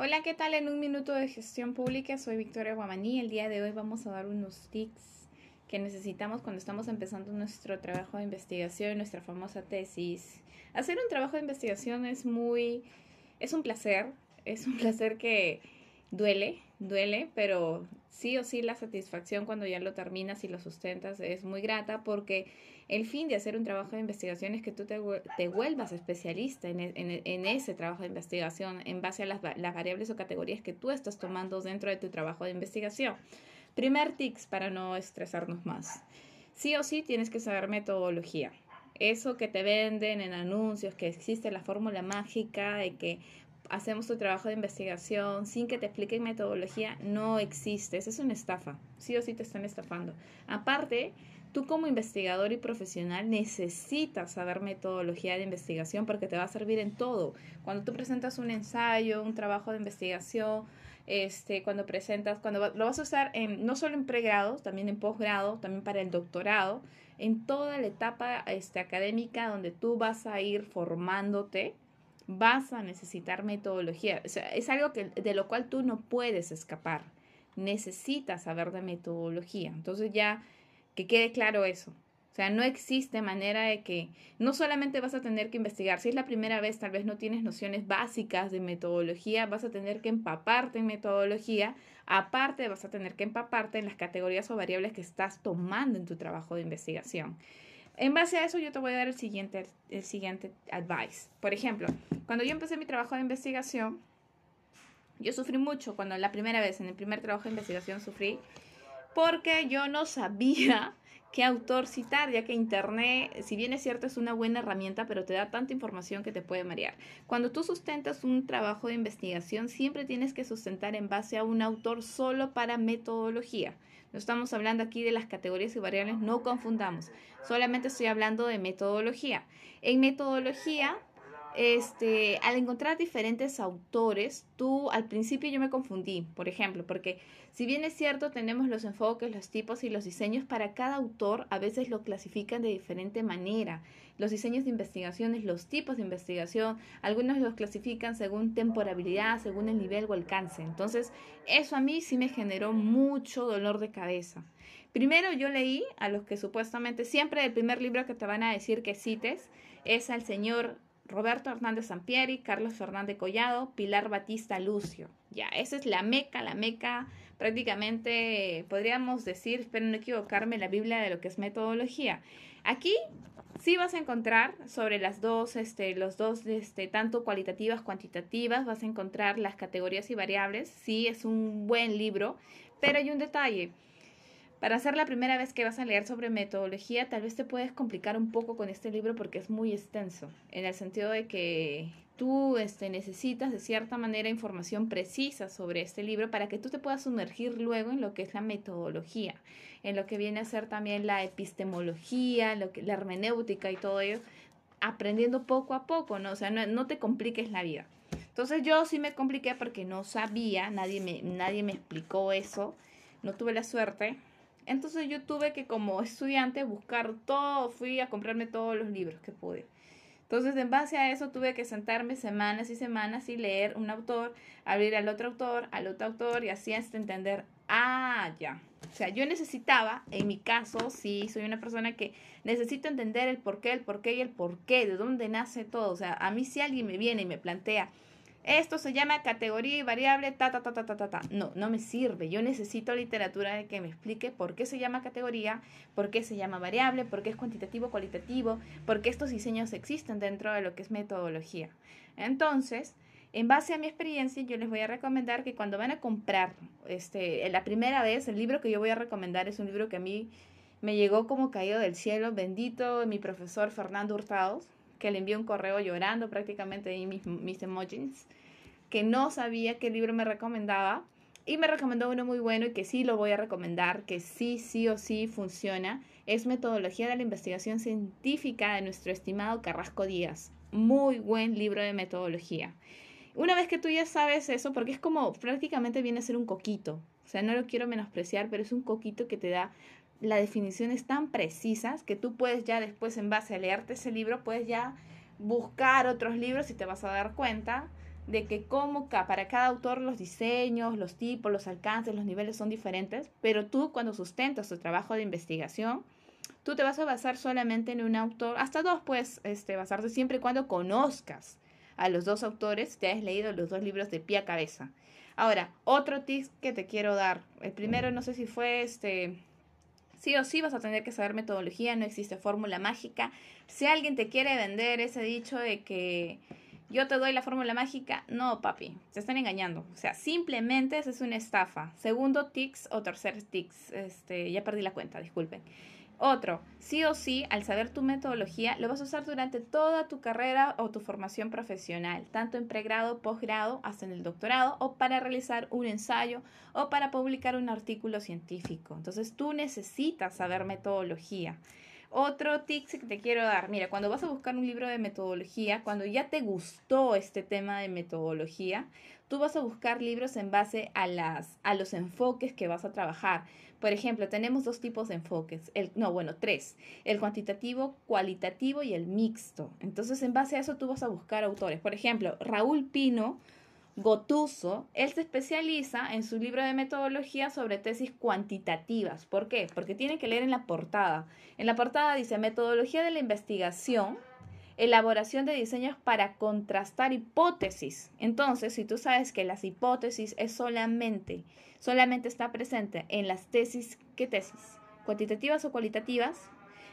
Hola, ¿qué tal? En un minuto de gestión pública, soy Victoria Guamaní. El día de hoy vamos a dar unos tips que necesitamos cuando estamos empezando nuestro trabajo de investigación, nuestra famosa tesis. Hacer un trabajo de investigación es muy, es un placer, es un placer que duele, duele, pero sí o sí la satisfacción cuando ya lo terminas y lo sustentas es muy grata porque el fin de hacer un trabajo de investigación es que tú te, vuelvas especialista en, en, en, ese trabajo de investigación en base a las, variables o categorías que tú estás tomando dentro de tu trabajo de investigación. Primer tips para no estresarnos más. Sí o sí tienes que saber metodología. Eso que te venden en anuncios, que existe la fórmula mágica de que hacemos tu trabajo de investigación sin que te expliquen metodología, no existe. Esa es una estafa. Sí o sí te están estafando. Aparte, tú como investigador y profesional necesitas saber metodología de investigación porque te va a servir en todo. Cuando tú presentas un ensayo, un trabajo de investigación, este, cuando presentas, cuando lo vas a usar en, no solo en pregrado, también en posgrado, también para el doctorado, en toda la etapa este, académica donde tú vas a ir formándote vas a necesitar metodología. es algo que, de lo cual tú no puedes escapar. Necesitas saber de metodología. Entonces ya que quede claro eso. O sea, no existe manera de que no solamente vas a tener que investigar, si es la primera vez tal vez no tienes nociones básicas de metodología, vas a tener que empaparte en metodología, aparte vas a tener que empaparte en las categorías o variables que estás tomando en tu trabajo de investigación. En base a eso yo te voy a dar el siguiente, el siguiente advice. Por ejemplo, cuando yo empecé mi trabajo de investigación, yo sufrí mucho cuando la primera vez, en el primer trabajo de investigación sufrí, porque yo no sabía qué autor citar, ya que Internet, si bien es cierto, es una buena herramienta, pero te da tanta información que te puede marear. Cuando tú sustentas un trabajo de investigación, siempre tienes que sustentar en base a un autor solo para metodología. No estamos hablando aquí de las categorías y variables, no confundamos. Solamente estoy hablando de metodología. En metodología, este, al encontrar diferentes autores, tú al principio yo me confundí, por ejemplo, porque si bien es cierto, tenemos los enfoques, los tipos y los diseños, para cada autor a veces lo clasifican de diferente manera. Los diseños de investigaciones, los tipos de investigación, algunos los clasifican según temporalidad, según el nivel o alcance. Entonces, eso a mí sí me generó mucho dolor de cabeza. Primero yo leí a los que supuestamente siempre el primer libro que te van a decir que cites es al señor Roberto Hernández Sampieri, Carlos Fernández Collado, Pilar Batista Lucio. Ya, esa es la meca, la meca, prácticamente podríamos decir, espero no equivocarme, la Biblia de lo que es metodología. Aquí sí vas a encontrar sobre las dos, este, los dos, este, tanto cualitativas, cuantitativas, vas a encontrar las categorías y variables. Sí, es un buen libro, pero hay un detalle. Para ser la primera vez que vas a leer sobre metodología, tal vez te puedes complicar un poco con este libro porque es muy extenso, en el sentido de que tú este, necesitas de cierta manera información precisa sobre este libro para que tú te puedas sumergir luego en lo que es la metodología, en lo que viene a ser también la epistemología, lo que, la hermenéutica y todo ello, aprendiendo poco a poco, ¿no? O sea, no, no te compliques la vida. Entonces yo sí me compliqué porque no sabía, nadie me, nadie me explicó eso, no tuve la suerte entonces yo tuve que como estudiante buscar todo, fui a comprarme todos los libros que pude. Entonces, en base a eso, tuve que sentarme semanas y semanas y leer un autor, abrir al otro autor, al otro autor y así hasta entender, ah, ya. O sea, yo necesitaba, en mi caso, sí, soy una persona que necesito entender el por qué, el por qué y el por qué, de dónde nace todo. O sea, a mí si alguien me viene y me plantea, esto se llama categoría y variable, ta, ta, ta, ta, ta, ta, ta. No, no me sirve. Yo necesito literatura que me explique por qué se llama categoría, por qué se llama variable, por qué es cuantitativo, cualitativo, por qué estos diseños existen dentro de lo que es metodología. Entonces, en base a mi experiencia, yo les voy a recomendar que cuando van a comprar, este, la primera vez, el libro que yo voy a recomendar es un libro que a mí me llegó como caído del cielo, bendito mi profesor Fernando Hurtado, que le envió un correo llorando prácticamente ahí mis, mis emojis, que no sabía qué libro me recomendaba y me recomendó uno muy bueno y que sí lo voy a recomendar, que sí, sí o sí funciona. Es Metodología de la Investigación Científica de nuestro estimado Carrasco Díaz. Muy buen libro de metodología. Una vez que tú ya sabes eso, porque es como prácticamente viene a ser un coquito, o sea, no lo quiero menospreciar, pero es un coquito que te da las definiciones tan precisas que tú puedes ya después en base a leerte ese libro, puedes ya buscar otros libros y te vas a dar cuenta de que como para cada autor los diseños, los tipos, los alcances, los niveles son diferentes, pero tú cuando sustentas tu trabajo de investigación, tú te vas a basar solamente en un autor, hasta dos puedes este, basarte siempre y cuando conozcas a los dos autores, te has leído los dos libros de pie a cabeza. Ahora, otro tip que te quiero dar. El primero, no sé si fue este, Sí o sí vas a tener que saber metodología, no existe fórmula mágica. Si alguien te quiere vender ese dicho de que yo te doy la fórmula mágica, no, papi, te están engañando. O sea, simplemente es una estafa. Segundo tics o tercer tics, este, ya perdí la cuenta, disculpen. Otro, sí o sí, al saber tu metodología, lo vas a usar durante toda tu carrera o tu formación profesional, tanto en pregrado, posgrado, hasta en el doctorado, o para realizar un ensayo o para publicar un artículo científico. Entonces tú necesitas saber metodología. Otro tip que te quiero dar, mira, cuando vas a buscar un libro de metodología, cuando ya te gustó este tema de metodología, tú vas a buscar libros en base a, las, a los enfoques que vas a trabajar. Por ejemplo, tenemos dos tipos de enfoques, el, no, bueno, tres, el cuantitativo, cualitativo y el mixto. Entonces, en base a eso, tú vas a buscar autores. Por ejemplo, Raúl Pino Gotuso, él se especializa en su libro de metodología sobre tesis cuantitativas. ¿Por qué? Porque tiene que leer en la portada. En la portada dice metodología de la investigación, elaboración de diseños para contrastar hipótesis. Entonces, si tú sabes que las hipótesis es solamente, solamente está presente en las tesis, ¿qué tesis? ¿Cuantitativas o cualitativas?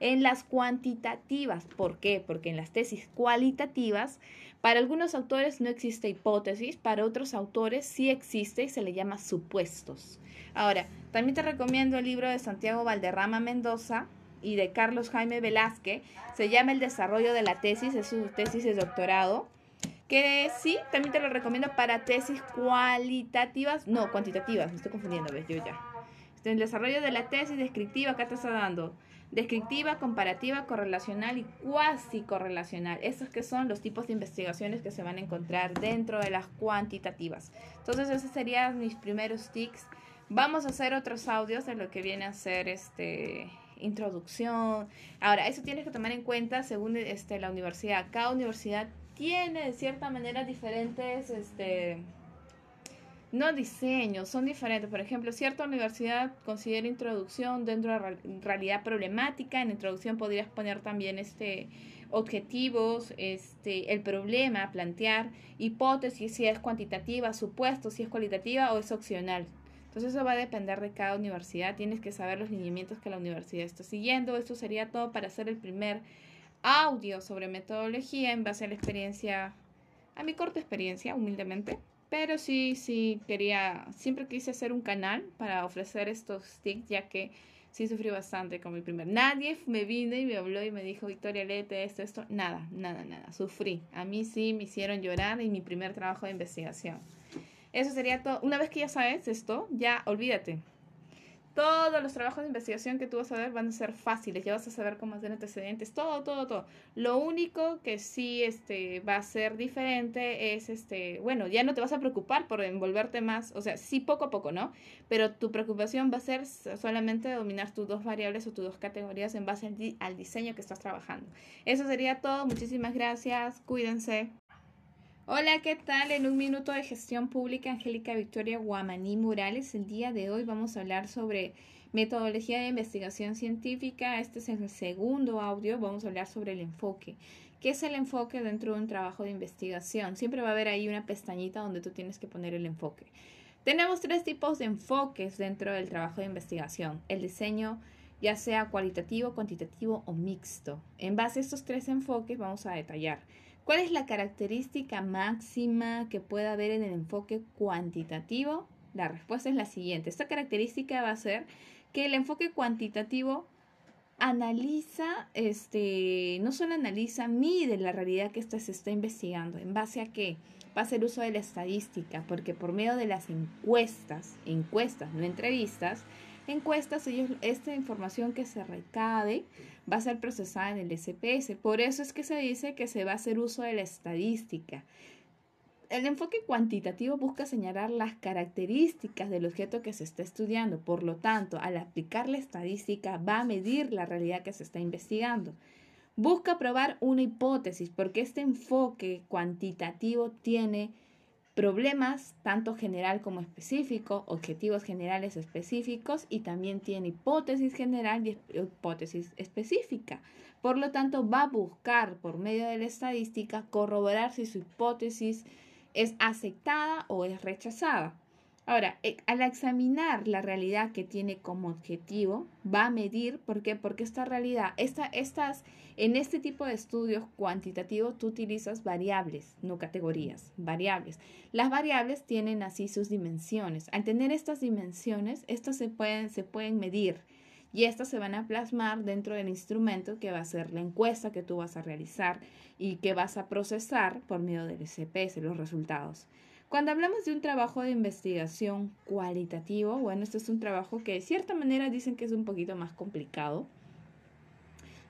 En las cuantitativas. ¿Por qué? Porque en las tesis cualitativas para algunos autores no existe hipótesis, para otros autores sí existe y se le llama supuestos. Ahora, también te recomiendo el libro de Santiago Valderrama Mendoza y de Carlos Jaime Velázquez. Se llama El desarrollo de la tesis, es su tesis de doctorado. Que sí, también te lo recomiendo para tesis cualitativas, no, cuantitativas, me estoy confundiendo, ves, yo ya. El desarrollo de la tesis descriptiva, acá te está dando descriptiva, comparativa, correlacional y cuasi correlacional. Esos que son los tipos de investigaciones que se van a encontrar dentro de las cuantitativas. Entonces, esos serían mis primeros tics. Vamos a hacer otros audios de lo que viene a ser este introducción. Ahora, eso tienes que tomar en cuenta según este, la universidad. Cada universidad tiene de cierta manera diferentes este, no diseños, son diferentes. Por ejemplo, cierta universidad considera introducción dentro de realidad problemática. En introducción podrías poner también este objetivos, este, el problema, plantear hipótesis, si es cuantitativa, supuesto, si es cualitativa o es opcional. Entonces eso va a depender de cada universidad. Tienes que saber los lineamientos que la universidad está siguiendo. Esto sería todo para hacer el primer audio sobre metodología en base a la experiencia, a mi corta experiencia, humildemente. Pero sí, sí, quería, siempre quise hacer un canal para ofrecer estos tips, ya que sí sufrí bastante con mi primer. Nadie me vino y me habló y me dijo, Victoria, léete esto, esto. Nada, nada, nada. Sufrí. A mí sí me hicieron llorar en mi primer trabajo de investigación. Eso sería todo. Una vez que ya sabes esto, ya olvídate. Todos los trabajos de investigación que tú vas a ver van a ser fáciles, ya vas a saber cómo hacer antecedentes, todo, todo, todo. Lo único que sí este, va a ser diferente es, este, bueno, ya no te vas a preocupar por envolverte más, o sea, sí poco a poco, ¿no? Pero tu preocupación va a ser solamente dominar tus dos variables o tus dos categorías en base al, al diseño que estás trabajando. Eso sería todo, muchísimas gracias, cuídense. Hola, ¿qué tal? En un minuto de gestión pública, Angélica Victoria Guamaní Morales. El día de hoy vamos a hablar sobre metodología de investigación científica. Este es el segundo audio. Vamos a hablar sobre el enfoque. ¿Qué es el enfoque dentro de un trabajo de investigación? Siempre va a haber ahí una pestañita donde tú tienes que poner el enfoque. Tenemos tres tipos de enfoques dentro del trabajo de investigación. El diseño ya sea cualitativo, cuantitativo o mixto. En base a estos tres enfoques vamos a detallar. ¿Cuál es la característica máxima que pueda haber en el enfoque cuantitativo? La respuesta es la siguiente. Esta característica va a ser que el enfoque cuantitativo analiza, este, no solo analiza, mide la realidad que se está investigando. ¿En base a qué? Va a hacer uso de la estadística, porque por medio de las encuestas, encuestas, no entrevistas, encuestas, ellos, esta información que se recabe va a ser procesada en el SPS. Por eso es que se dice que se va a hacer uso de la estadística. El enfoque cuantitativo busca señalar las características del objeto que se está estudiando. Por lo tanto, al aplicar la estadística va a medir la realidad que se está investigando. Busca probar una hipótesis porque este enfoque cuantitativo tiene problemas tanto general como específico, objetivos generales específicos y también tiene hipótesis general y hipótesis específica. Por lo tanto, va a buscar por medio de la estadística corroborar si su hipótesis es aceptada o es rechazada. Ahora, eh, al examinar la realidad que tiene como objetivo, va a medir, ¿por qué? Porque esta realidad, esta, estas, en este tipo de estudios cuantitativos, tú utilizas variables, no categorías, variables. Las variables tienen así sus dimensiones. Al tener estas dimensiones, estas se pueden, se pueden medir y estas se van a plasmar dentro del instrumento que va a ser la encuesta que tú vas a realizar y que vas a procesar por medio del SPS, los resultados. Cuando hablamos de un trabajo de investigación cualitativo, bueno, este es un trabajo que de cierta manera dicen que es un poquito más complicado.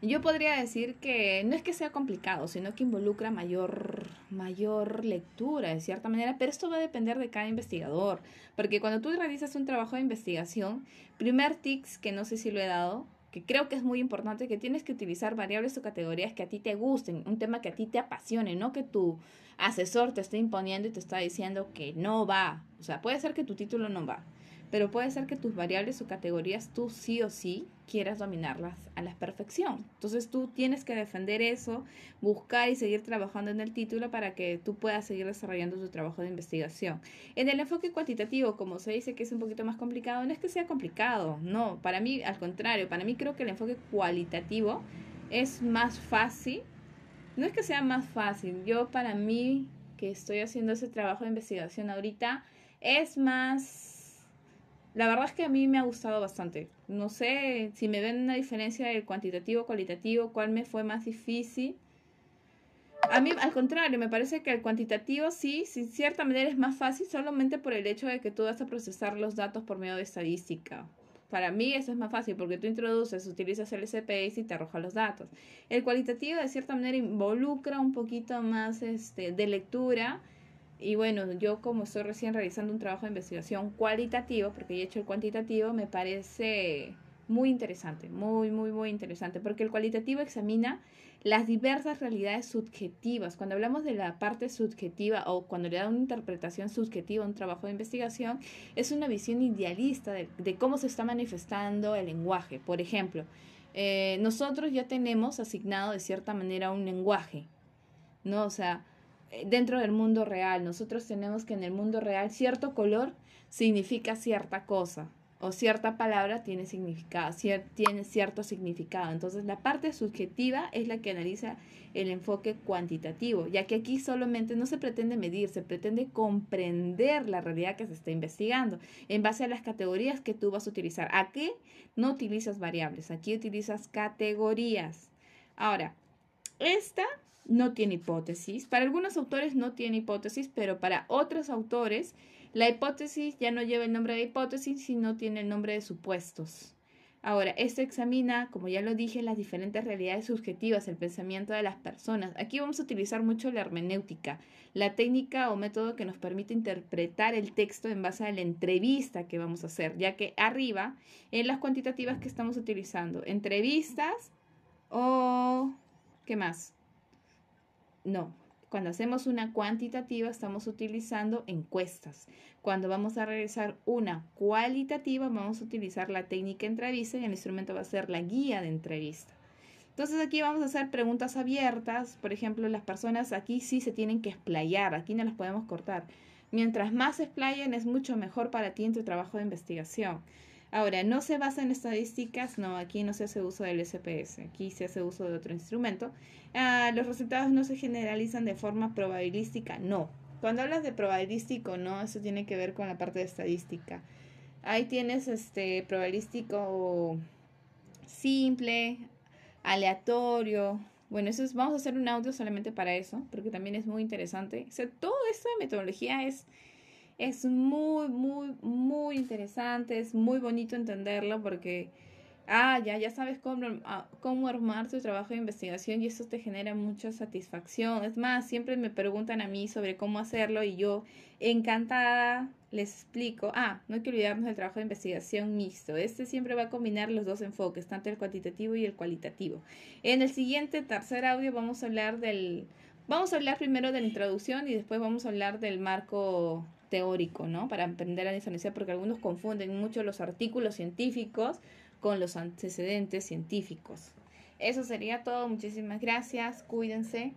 Yo podría decir que no es que sea complicado, sino que involucra mayor, mayor lectura de cierta manera, pero esto va a depender de cada investigador, porque cuando tú realizas un trabajo de investigación, primer tics que no sé si lo he dado, que creo que es muy importante, que tienes que utilizar variables o categorías que a ti te gusten, un tema que a ti te apasione, no que tu asesor te esté imponiendo y te está diciendo que no va. O sea, puede ser que tu título no va, pero puede ser que tus variables o categorías tú sí o sí quieras dominarlas a la perfección. Entonces tú tienes que defender eso, buscar y seguir trabajando en el título para que tú puedas seguir desarrollando tu trabajo de investigación. En el enfoque cuantitativo, como se dice que es un poquito más complicado, no es que sea complicado, no, para mí al contrario, para mí creo que el enfoque cualitativo es más fácil. No es que sea más fácil, yo para mí que estoy haciendo ese trabajo de investigación ahorita, es más la verdad es que a mí me ha gustado bastante. No sé si me ven una diferencia del cuantitativo cualitativo, cuál me fue más difícil. A mí, al contrario, me parece que el cuantitativo sí, sin cierta manera es más fácil solamente por el hecho de que tú vas a procesar los datos por medio de estadística. Para mí eso es más fácil porque tú introduces, utilizas el SPS y te arroja los datos. El cualitativo de cierta manera involucra un poquito más este, de lectura y bueno, yo como estoy recién realizando un trabajo de investigación cualitativo, porque he hecho el cuantitativo, me parece muy interesante, muy, muy, muy interesante, porque el cualitativo examina las diversas realidades subjetivas. Cuando hablamos de la parte subjetiva o cuando le da una interpretación subjetiva a un trabajo de investigación, es una visión idealista de, cómo se está manifestando el lenguaje. Por ejemplo, eh, nosotros ya tenemos asignado de cierta manera un lenguaje, ¿no? O sea, dentro del mundo real. Nosotros tenemos que en el mundo real cierto color significa cierta cosa o cierta palabra tiene significado, tiene cierto significado. Entonces la parte subjetiva es la que analiza el enfoque cuantitativo, ya que aquí solamente no se pretende medir, se pretende comprender la realidad que se está investigando en base a las categorías que tú vas a utilizar. Aquí no utilizas variables, aquí utilizas categorías. Ahora, esta no tiene hipótesis. Para algunos autores no tiene hipótesis, pero para otros autores la hipótesis ya no lleva el nombre de hipótesis, sino tiene el nombre de supuestos. Ahora, esto examina, como ya lo dije, las diferentes realidades subjetivas, el pensamiento de las personas. Aquí vamos a utilizar mucho la hermenéutica, la técnica o método que nos permite interpretar el texto en base a la entrevista que vamos a hacer, ya que arriba, en las cuantitativas que estamos utilizando, entrevistas o... ¿qué más? No, cuando hacemos una cuantitativa estamos utilizando encuestas. Cuando vamos a realizar una cualitativa vamos a utilizar la técnica entrevista y el instrumento va a ser la guía de entrevista. Entonces aquí vamos a hacer preguntas abiertas. Por ejemplo, las personas aquí sí se tienen que explayar, aquí no las podemos cortar. Mientras más se explayen es mucho mejor para ti en tu trabajo de investigación. Ahora, no se basa en estadísticas, no, aquí no se hace uso del SPS, aquí se hace uso de otro instrumento. Ah, los resultados no se generalizan de forma probabilística, no. Cuando hablas de probabilístico, no, eso tiene que ver con la parte de estadística. Ahí tienes este probabilístico simple, aleatorio. Bueno, eso es, vamos a hacer un audio solamente para eso, porque también es muy interesante. O sea, todo esto de metodología es es muy, muy, muy interesante, es muy bonito entenderlo porque, ah, ya, ya sabes cómo, ah, cómo armar tu trabajo de investigación y eso te genera mucha satisfacción. Es más, siempre me preguntan a mí sobre cómo hacerlo y yo encantada les explico. Ah, no hay que olvidarnos del trabajo de investigación mixto. Este siempre va a combinar los dos enfoques, tanto el cuantitativo y el cualitativo. En el siguiente tercer audio vamos a hablar del Vamos a hablar primero de la introducción y después vamos a hablar del marco teórico, ¿no? Para aprender a diferenciar, porque algunos confunden mucho los artículos científicos con los antecedentes científicos. Eso sería todo. Muchísimas gracias. Cuídense.